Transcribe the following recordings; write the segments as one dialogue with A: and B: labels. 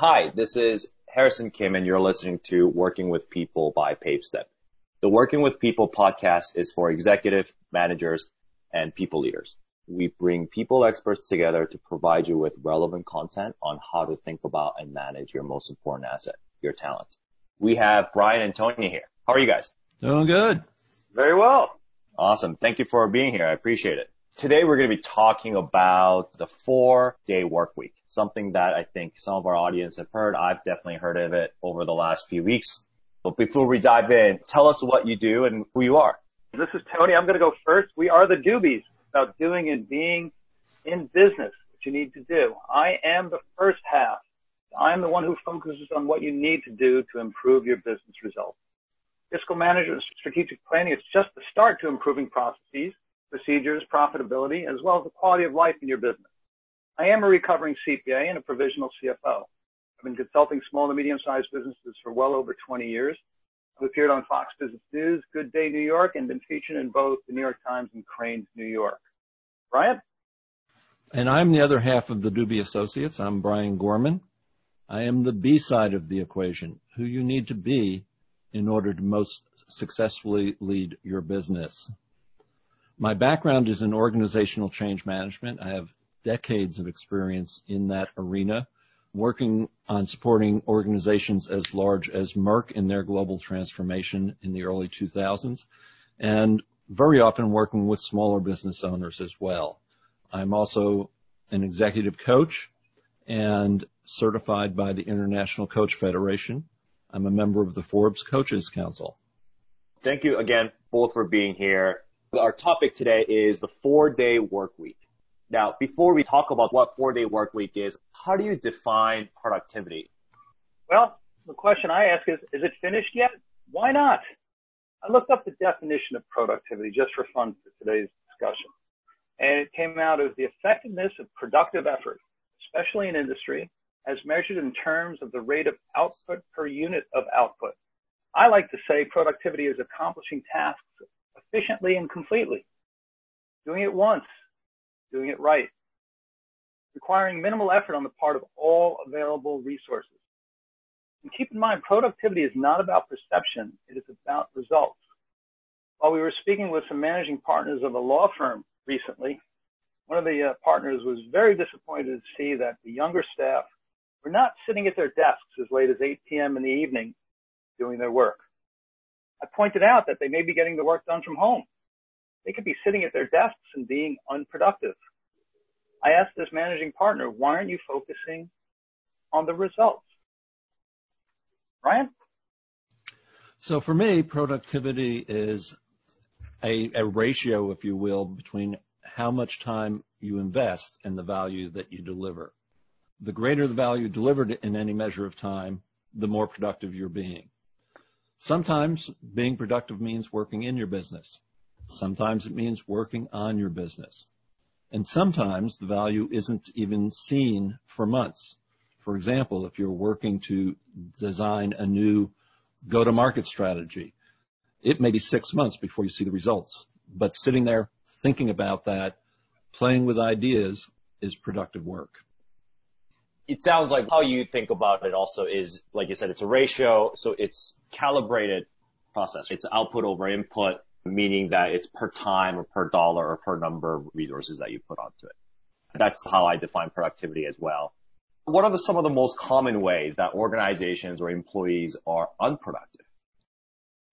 A: Hi, this is Harrison Kim and you're listening to Working with People by PaveStep. The Working with People podcast is for executive managers and people leaders. We bring people experts together to provide you with relevant content on how to think about and manage your most important asset, your talent. We have Brian and Tony here. How are you guys?
B: Doing good.
C: Very well.
A: Awesome. Thank you for being here. I appreciate it. Today we're going to be talking about the four day work week, something that I think some of our audience have heard. I've definitely heard of it over the last few weeks. But before we dive in, tell us what you do and who you are.
C: This is Tony. I'm going to go first. We are the doobies about doing and being in business, what you need to do. I am the first half. I'm the one who focuses on what you need to do to improve your business results. Fiscal management, strategic planning is just the start to improving processes, procedures, profitability, as well as the quality of life in your business. I am a recovering CPA and a provisional CFO. I've been consulting small to medium-sized businesses for well over 20 years. I've appeared on Fox Business News, Good Day New York, and been featured in both the New York Times and Crain's New York. Brian?
B: And I'm the other half of the Do-Be Associates. I'm Brian Gorman. I am the B side of the equation, who you need to be in order to most successfully lead your business. My background is in organizational change management. I have decades of experience in that arena, working on supporting organizations as large as Merck in their global transformation in the early 2000s, and very often working with smaller business owners as well. I'm also an executive coach and certified by the International Coach Federation. I'm a member of the Forbes Coaches Council.
A: Thank you again both for being here. Our topic today is the four day work week. Now, before we talk about what four day work week is, how do you define productivity?
C: Well, the question I ask is, is it finished yet? Why not? I looked up the definition of productivity just for fun for today's discussion. And it came out as the effectiveness of productive effort, especially in industry, as measured in terms of the rate of output per unit of output. I like to say productivity is accomplishing tasks efficiently and completely, doing it once, doing it right, requiring minimal effort on the part of all available resources. And keep in mind, productivity is not about perception, it is about results. While we were speaking with some managing partners of a law firm recently, one of the uh, partners was very disappointed to see that the younger staff were not sitting at their desks as late as 8 p.m. in the evening doing their work. I pointed out that they may be getting the work done from home. They could be sitting at their desks and being unproductive. I asked this managing partner, why aren't you focusing on the results? Ryan?
B: So for me, productivity is a, a ratio, if you will, between how much time you invest and the value that you deliver the greater the value delivered in any measure of time, the more productive you're being. Sometimes being productive means working in your business. Sometimes it means working on your business. And sometimes the value isn't even seen for months. For example, if you're working to design a new go-to-market strategy, it may be six months before you see the results. But sitting there thinking about that, playing with ideas is productive work
A: it sounds like how you think about it also is, like you said, it's a ratio, so it's calibrated process. It's output over input, meaning that it's per time or per dollar or per number of resources that you put onto it. That's how I define productivity as well. What are the, some of the most common ways that organizations or employees are unproductive?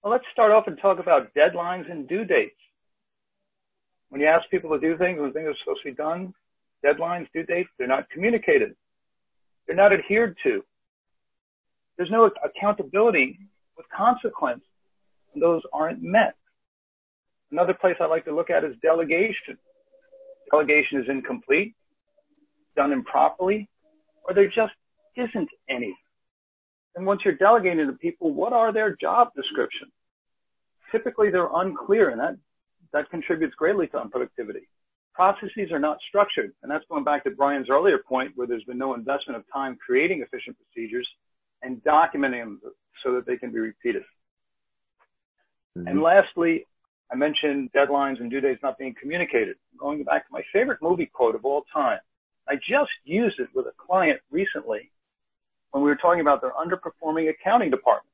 C: Well, let's start off and talk about deadlines and due dates. When you ask people to do things when things are supposed to be done, deadlines, due dates, they're not communicated. They're not adhered to. There's no accountability with consequence when those aren't met. Another place I like to look at is delegation. Delegation is incomplete, done improperly, or there just isn't any. And once you're delegating to people, what are their job descriptions? Typically, they're unclear, and that, that contributes greatly to unproductivity processes are not structured. And that's going back to Brian's earlier point where there's been no investment of time creating efficient procedures and documenting them so that they can be repeated. Mm-hmm. And lastly, I mentioned deadlines and due dates not being communicated. Going back to my favorite movie quote of all time. I just used it with a client recently when we were talking about their underperforming accounting department.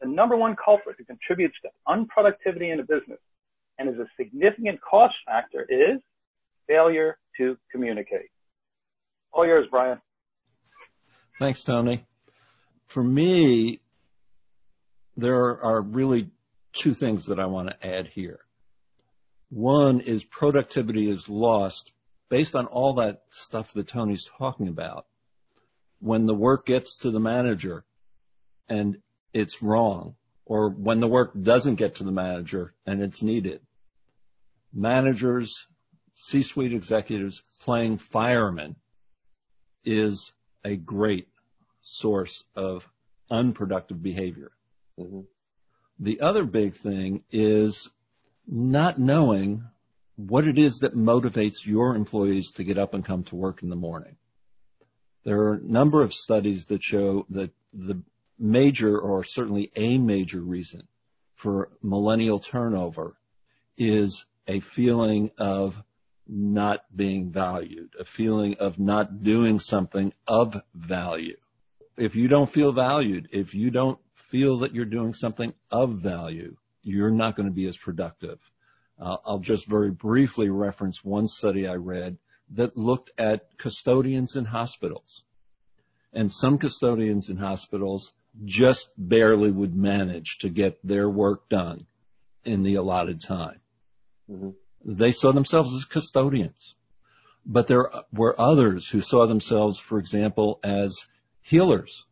C: The number one culprit who contributes to unproductivity in a business and is a significant cost factor is failure to communicate. All yours, Brian.
B: Thanks, Tony. For me, there are really two things that I want to add here. One is productivity is lost based on all that stuff that Tony's talking about. When the work gets to the manager and it's wrong, or when the work doesn't get to the manager and it's needed. Managers, C-suite executives playing firemen is a great source of unproductive behavior. Mm-hmm. The other big thing is not knowing what it is that motivates your employees to get up and come to work in the morning. There are a number of studies that show that the major or certainly a major reason for millennial turnover is a feeling of not being valued, a feeling of not doing something of value. If you don't feel valued, if you don't feel that you're doing something of value, you're not going to be as productive. Uh, I'll just very briefly reference one study I read that looked at custodians in hospitals. And some custodians in hospitals just barely would manage to get their work done in the allotted time. Mm-hmm. They saw themselves as custodians. But there were others who saw themselves, for example, as healers.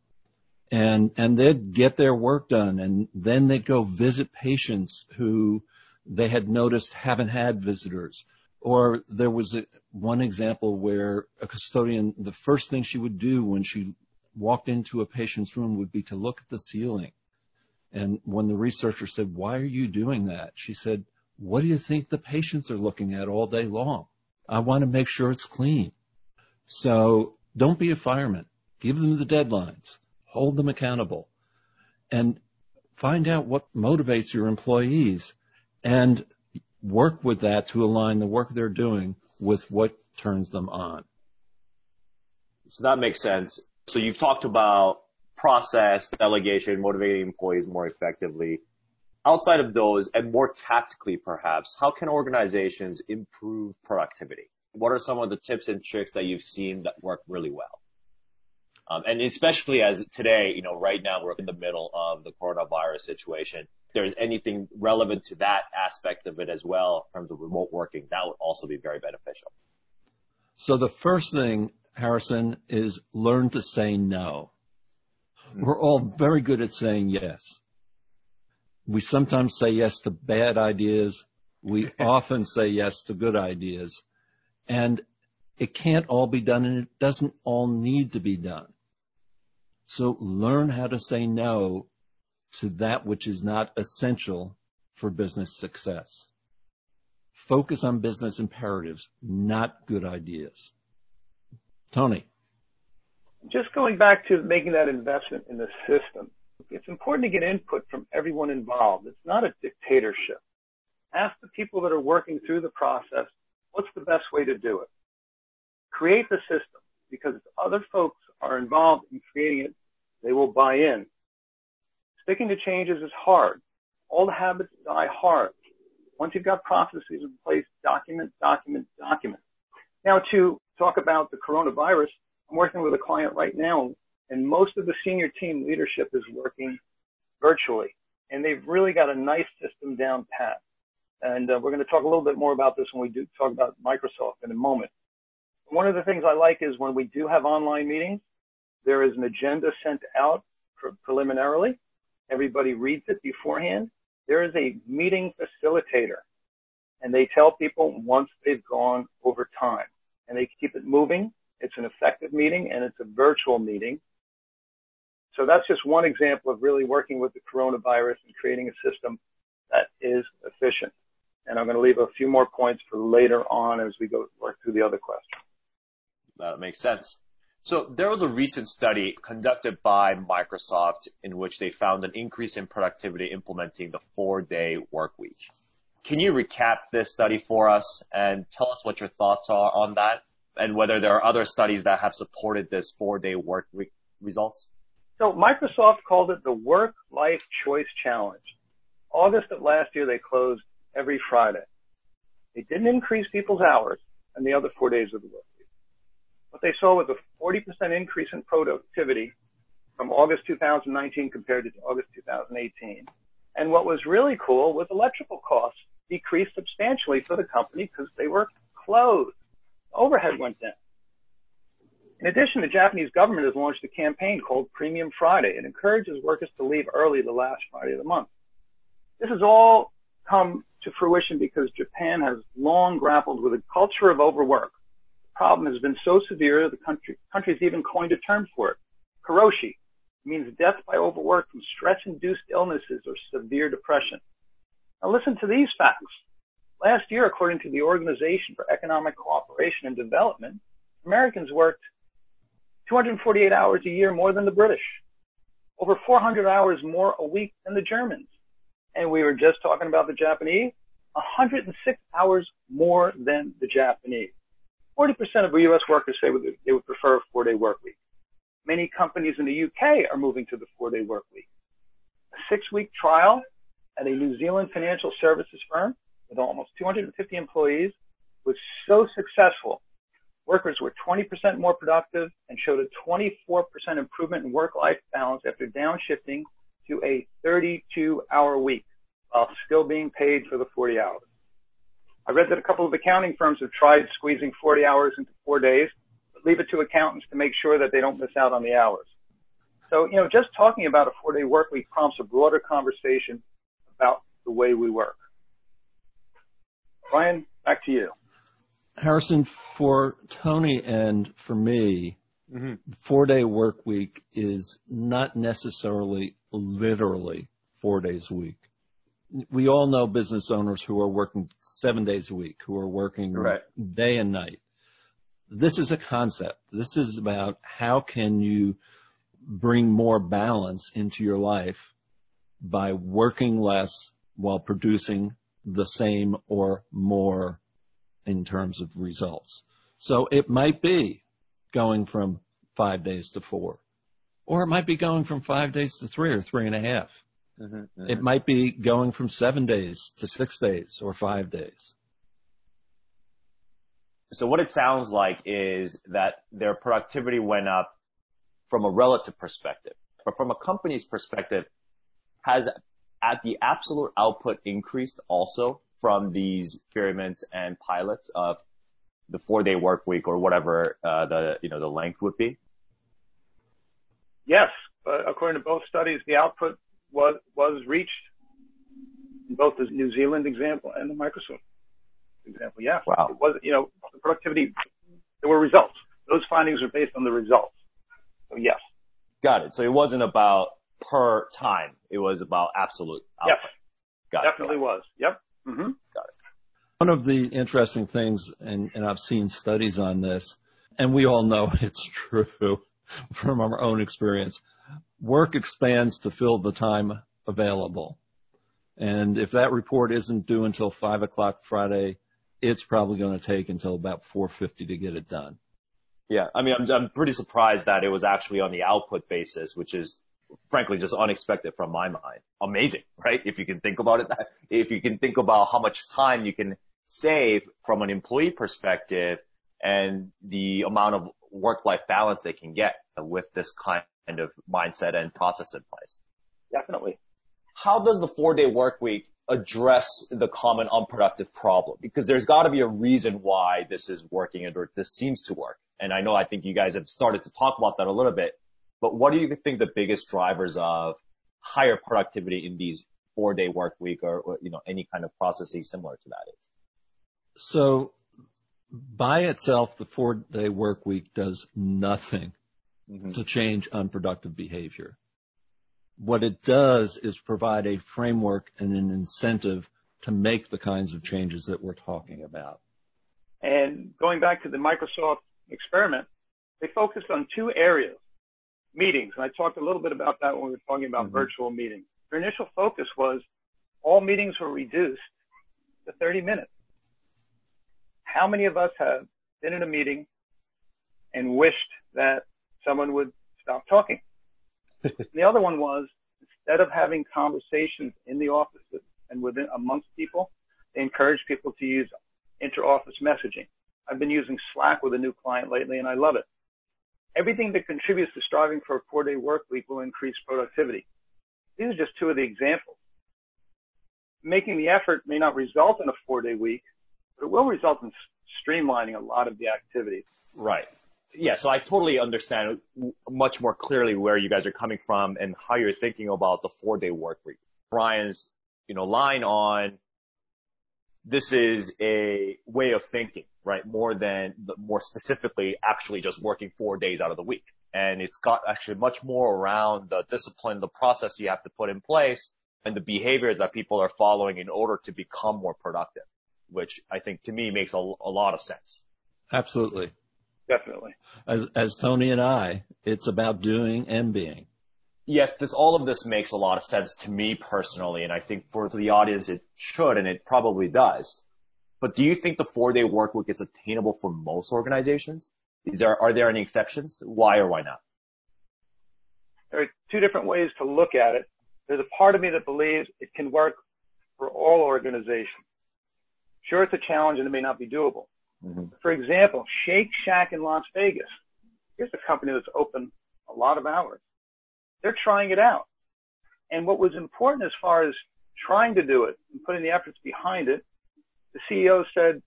B: And, and they'd get their work done and then they'd go visit patients who they had noticed haven't had visitors. Or there was a, one example where a custodian, the first thing she would do when she walked into a patient's room would be to look at the ceiling. And when the researcher said, why are you doing that? She said, what do you think the patients are looking at all day long? I want to make sure it's clean. So don't be a fireman. Give them the deadlines. Hold them accountable. And find out what motivates your employees and work with that to align the work they're doing with what turns them on.
A: So that makes sense. So you've talked about process, delegation, motivating employees more effectively. Outside of those, and more tactically perhaps, how can organizations improve productivity? What are some of the tips and tricks that you've seen that work really well? Um, and especially as today, you know, right now we're in the middle of the coronavirus situation. If there's anything relevant to that aspect of it as well in terms of remote working, that would also be very beneficial.
B: So the first thing Harrison, is learn to say no. Mm-hmm. We're all very good at saying yes. We sometimes say yes to bad ideas. We often say yes to good ideas. And it can't all be done and it doesn't all need to be done. So learn how to say no to that which is not essential for business success. Focus on business imperatives, not good ideas. Tony.
C: Just going back to making that investment in the system, it's important to get input from everyone involved. It's not a dictatorship. Ask the people that are working through the process, what's the best way to do it? Create the system because other folks are involved in creating it, they will buy in. Sticking to changes is hard. Old habits die hard. Once you've got processes in place, document, document, document. Now to talk about the coronavirus, I'm working with a client right now, and most of the senior team leadership is working virtually, and they've really got a nice system down pat. And uh, we're going to talk a little bit more about this when we do talk about Microsoft in a moment. One of the things I like is when we do have online meetings, there is an agenda sent out preliminarily. Everybody reads it beforehand. There is a meeting facilitator and they tell people once they've gone over time and they keep it moving. It's an effective meeting and it's a virtual meeting. So that's just one example of really working with the coronavirus and creating a system that is efficient. And I'm going to leave a few more points for later on as we go work through the other questions.
A: That makes sense. So there was a recent study conducted by Microsoft in which they found an increase in productivity implementing the four day work week. Can you recap this study for us and tell us what your thoughts are on that and whether there are other studies that have supported this four-day work week results?
C: So Microsoft called it the Work Life Choice Challenge. August of last year, they closed every Friday. They didn't increase people's hours and the other four days of the week. What they saw was a 40% increase in productivity from August 2019 compared to August 2018. And what was really cool was electrical costs decreased substantially for the company because they were closed. Overhead went down. In addition, the Japanese government has launched a campaign called Premium Friday. It encourages workers to leave early the last Friday of the month. This has all come to fruition because Japan has long grappled with a culture of overwork. Problem has been so severe, the country, country's even coined a term for it. Karoshi means death by overwork from stress-induced illnesses or severe depression. Now listen to these facts. Last year, according to the Organization for Economic Cooperation and Development, Americans worked 248 hours a year more than the British, over 400 hours more a week than the Germans. And we were just talking about the Japanese, 106 hours more than the Japanese. 40% of U.S. workers say they would prefer a four-day work week. Many companies in the UK are moving to the four-day work week. A six-week trial at a New Zealand financial services firm with almost 250 employees was so successful Workers were 20% more productive and showed a 24% improvement in work-life balance after downshifting to a 32-hour week while still being paid for the 40 hours. I read that a couple of accounting firms have tried squeezing 40 hours into four days, but leave it to accountants to make sure that they don't miss out on the hours. So, you know, just talking about a four-day work week prompts a broader conversation about the way we work. Brian, back to you.
B: Harrison, for Tony and for me, mm-hmm. four day work week is not necessarily literally four days a week. We all know business owners who are working seven days a week, who are working right. day and night. This is a concept. This is about how can you bring more balance into your life by working less while producing the same or more in terms of results. So it might be going from five days to four, or it might be going from five days to three or three and a half. Mm-hmm, mm-hmm. It might be going from seven days to six days or five days.
A: So what it sounds like is that their productivity went up from a relative perspective, but from a company's perspective, has at the absolute output increased also from these experiments and pilots of the four day work week or whatever uh, the you know the length would be?
C: Yes, but according to both studies, the output was was reached in both the New Zealand example and the Microsoft example. Yeah,
A: wow.
C: It was you know the productivity. There were results. Those findings are based on the results. So yes.
A: Got it. So it wasn't about per time. It was about absolute output.
C: Yes. Got Definitely it. was. Yep.
B: Mm-hmm. Got it. One of the interesting things, and, and I've seen studies on this, and we all know it's true from our own experience. Work expands to fill the time available. And if that report isn't due until five o'clock Friday, it's probably going to take until about 4:50 to get it done.
A: Yeah, I mean, I'm I'm pretty surprised that it was actually on the output basis, which is frankly just unexpected from my mind. Amazing, right? If you can think about it, if you can think about how much time you can save from an employee perspective and the amount of work-life balance they can get with this kind of mindset and process in place.
C: Definitely.
A: How does the four-day work week address the common unproductive problem? Because there's got to be a reason why this is working and/or this seems to work. And I know I think you guys have started to talk about that a little bit. But what do you think the biggest drivers of higher productivity in these four day work week or, or, you know, any kind of processes similar to that is?
B: So by itself, the four day work week does nothing mm-hmm. to change unproductive behavior. What it does is provide a framework and an incentive to make the kinds of changes that we're talking about.
C: And going back to the Microsoft experiment, they focused on two areas meetings. And I talked a little bit about that when we were talking about mm-hmm. virtual meetings. Their initial focus was all meetings were reduced to 30 minutes. How many of us have been in a meeting and wished that someone would stop talking? the other one was instead of having conversations in the office and within amongst people, they encourage people to use inter-office messaging. I've been using Slack with a new client lately and I love it. Everything that contributes to striving for a four day work week will increase productivity. These are just two of the examples. Making the effort may not result in a four day week, but it will result in streamlining a lot of the activities.
A: Right. Yeah, so I totally understand much more clearly where you guys are coming from and how you're thinking about the four day work week. Brian's, you know, line on this is a way of thinking, right? More than, more specifically, actually just working four days out of the week. And it's got actually much more around the discipline, the process you have to put in place and the behaviors that people are following in order to become more productive, which I think to me makes a, a lot of sense.
B: Absolutely.
C: Definitely.
B: As, as Tony and I, it's about doing and being.
A: Yes, this, all of this makes a lot of sense to me personally, and I think for the audience it should, and it probably does. But do you think the four day work week is attainable for most organizations? Is there, are there any exceptions? Why or why not?
C: There are two different ways to look at it. There's a part of me that believes it can work for all organizations. Sure, it's a challenge and it may not be doable. Mm-hmm. For example, Shake Shack in Las Vegas. Here's a company that's open a lot of hours. They're trying it out. And what was important as far as trying to do it and putting the efforts behind it, the CEO said,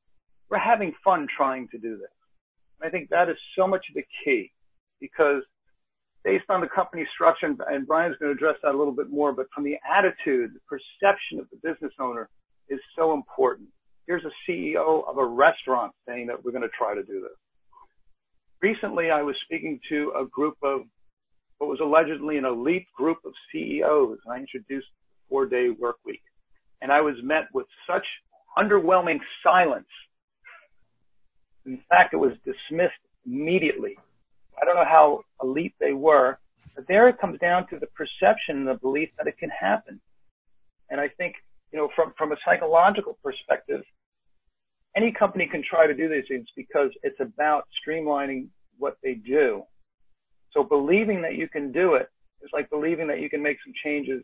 C: we're having fun trying to do this. And I think that is so much of the key because based on the company structure, and Brian's going to address that a little bit more, but from the attitude, the perception of the business owner is so important. Here's a CEO of a restaurant saying that we're going to try to do this. Recently, I was speaking to a group of what was allegedly an elite group of CEOs. I introduced the four day work week and I was met with such underwhelming silence. In fact, it was dismissed immediately. I don't know how elite they were, but there it comes down to the perception and the belief that it can happen. And I think, from, from a psychological perspective, any company can try to do these things because it's about streamlining what they do. So believing that you can do it is like believing that you can make some changes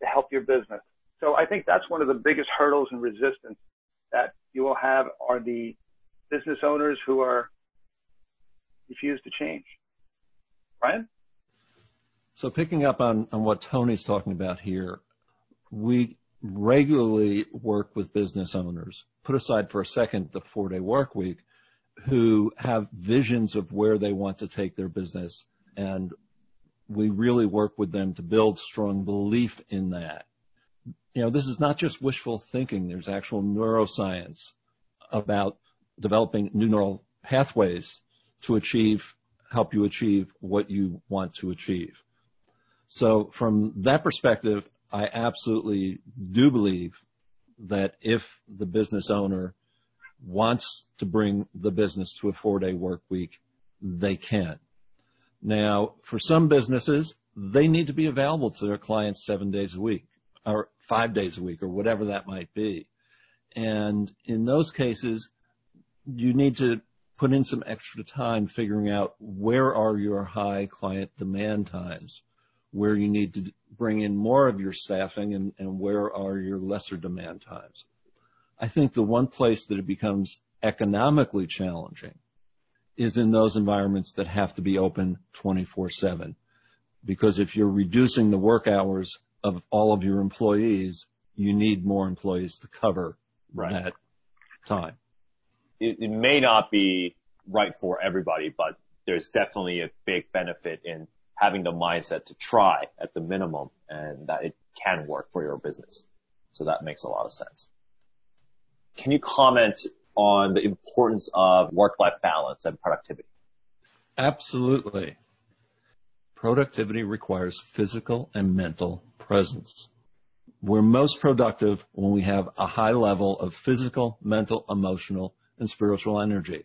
C: to help your business. So I think that's one of the biggest hurdles and resistance that you will have are the business owners who are refuse to change. Brian?
B: So picking up on, on what Tony's talking about here, we regularly work with business owners, put aside for a second the four day work week, who have visions of where they want to take their business. And we really work with them to build strong belief in that. You know, this is not just wishful thinking. There's actual neuroscience about developing new neural pathways to achieve, help you achieve what you want to achieve. So from that perspective, I absolutely do believe that if the business owner wants to bring the business to a four day work week, they can. Now, for some businesses, they need to be available to their clients seven days a week or five days a week or whatever that might be. And in those cases, you need to put in some extra time figuring out where are your high client demand times where you need to bring in more of your staffing and, and where are your lesser demand times. I think the one place that it becomes economically challenging is in those environments that have to be open 24-7. Because if you're reducing the work hours of all of your employees, you need more employees to cover that time.
A: It, it may not be right for everybody, but there's definitely a big benefit in having the mindset to try at the minimum and that it can work for your business. So that makes a lot of sense. Can you comment on the importance of work-life balance and productivity?
B: Absolutely. Productivity requires physical and mental presence. We're most productive when we have a high level of physical, mental, emotional, and spiritual energy.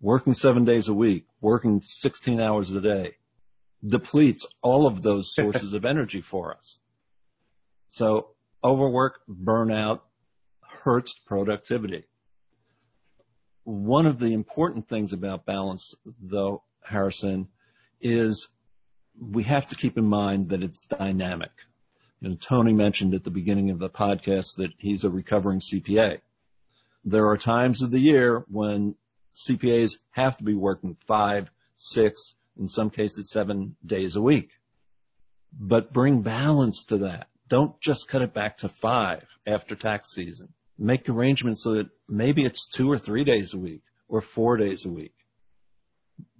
B: Working seven days a week, working 16 hours a day, depletes all of those sources of energy for us. So overwork, burnout hurts productivity. One of the important things about balance though, Harrison, is we have to keep in mind that it's dynamic. And Tony mentioned at the beginning of the podcast that he's a recovering CPA. There are times of the year when CPAs have to be working five, six, in some cases seven days a week. But bring balance to that. Don't just cut it back to five after tax season. Make arrangements so that maybe it's two or three days a week or four days a week.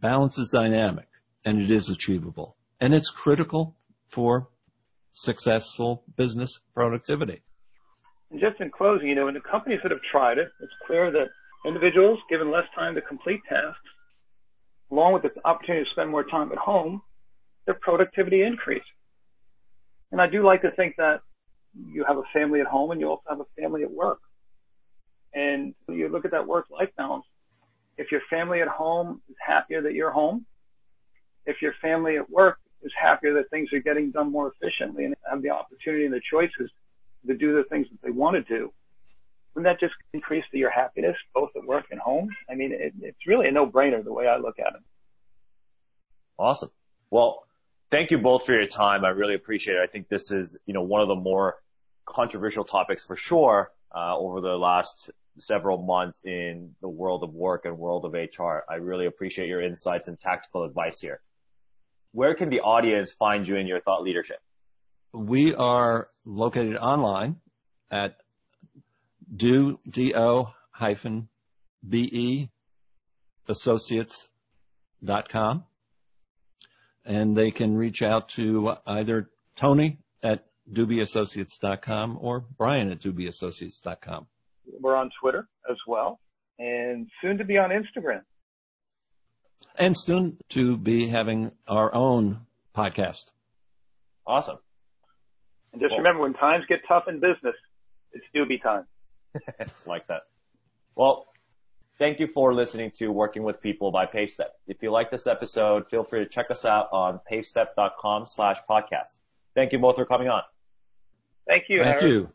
B: Balance is dynamic and it is achievable and it's critical for successful business productivity.
C: And just in closing, you know, in the companies that have tried it, it's clear that individuals given less time to complete tasks, along with the opportunity to spend more time at home, their productivity increases. And I do like to think that you have a family at home and you also have a family at work. And you look at that work-life balance. If your family at home is happier that you're home, if your family at work is happier that things are getting done more efficiently and have the opportunity and the choices to do the things that they want to do, wouldn't that just increase your happiness both at work and home? I mean, it, it's really a no-brainer the way I look at it.
A: Awesome. Well, thank you both for your time. I really appreciate it. I think this is, you know, one of the more controversial topics for sure uh, over the last several months in the world of work and world of HR. I really appreciate your insights and tactical advice here. Where can the audience find you in your thought leadership?
B: We are located online at do, D-O hyphen B-E associates.com and they can reach out to either Tony at do-beassociates.com or Brian at do-beassociates.com.
C: We're on Twitter as well and soon to be on Instagram.
B: And soon to be having our own podcast.
A: Awesome.
C: And just well, remember when times get tough in business, it's Do-Be time.
A: like that. Well, Thank you for listening to Working with People by PaveStep. If you like this episode, feel free to check us out on pavestep.com slash podcast. Thank you both for coming on.
C: Thank you.
B: Thank
C: Harry.
B: you.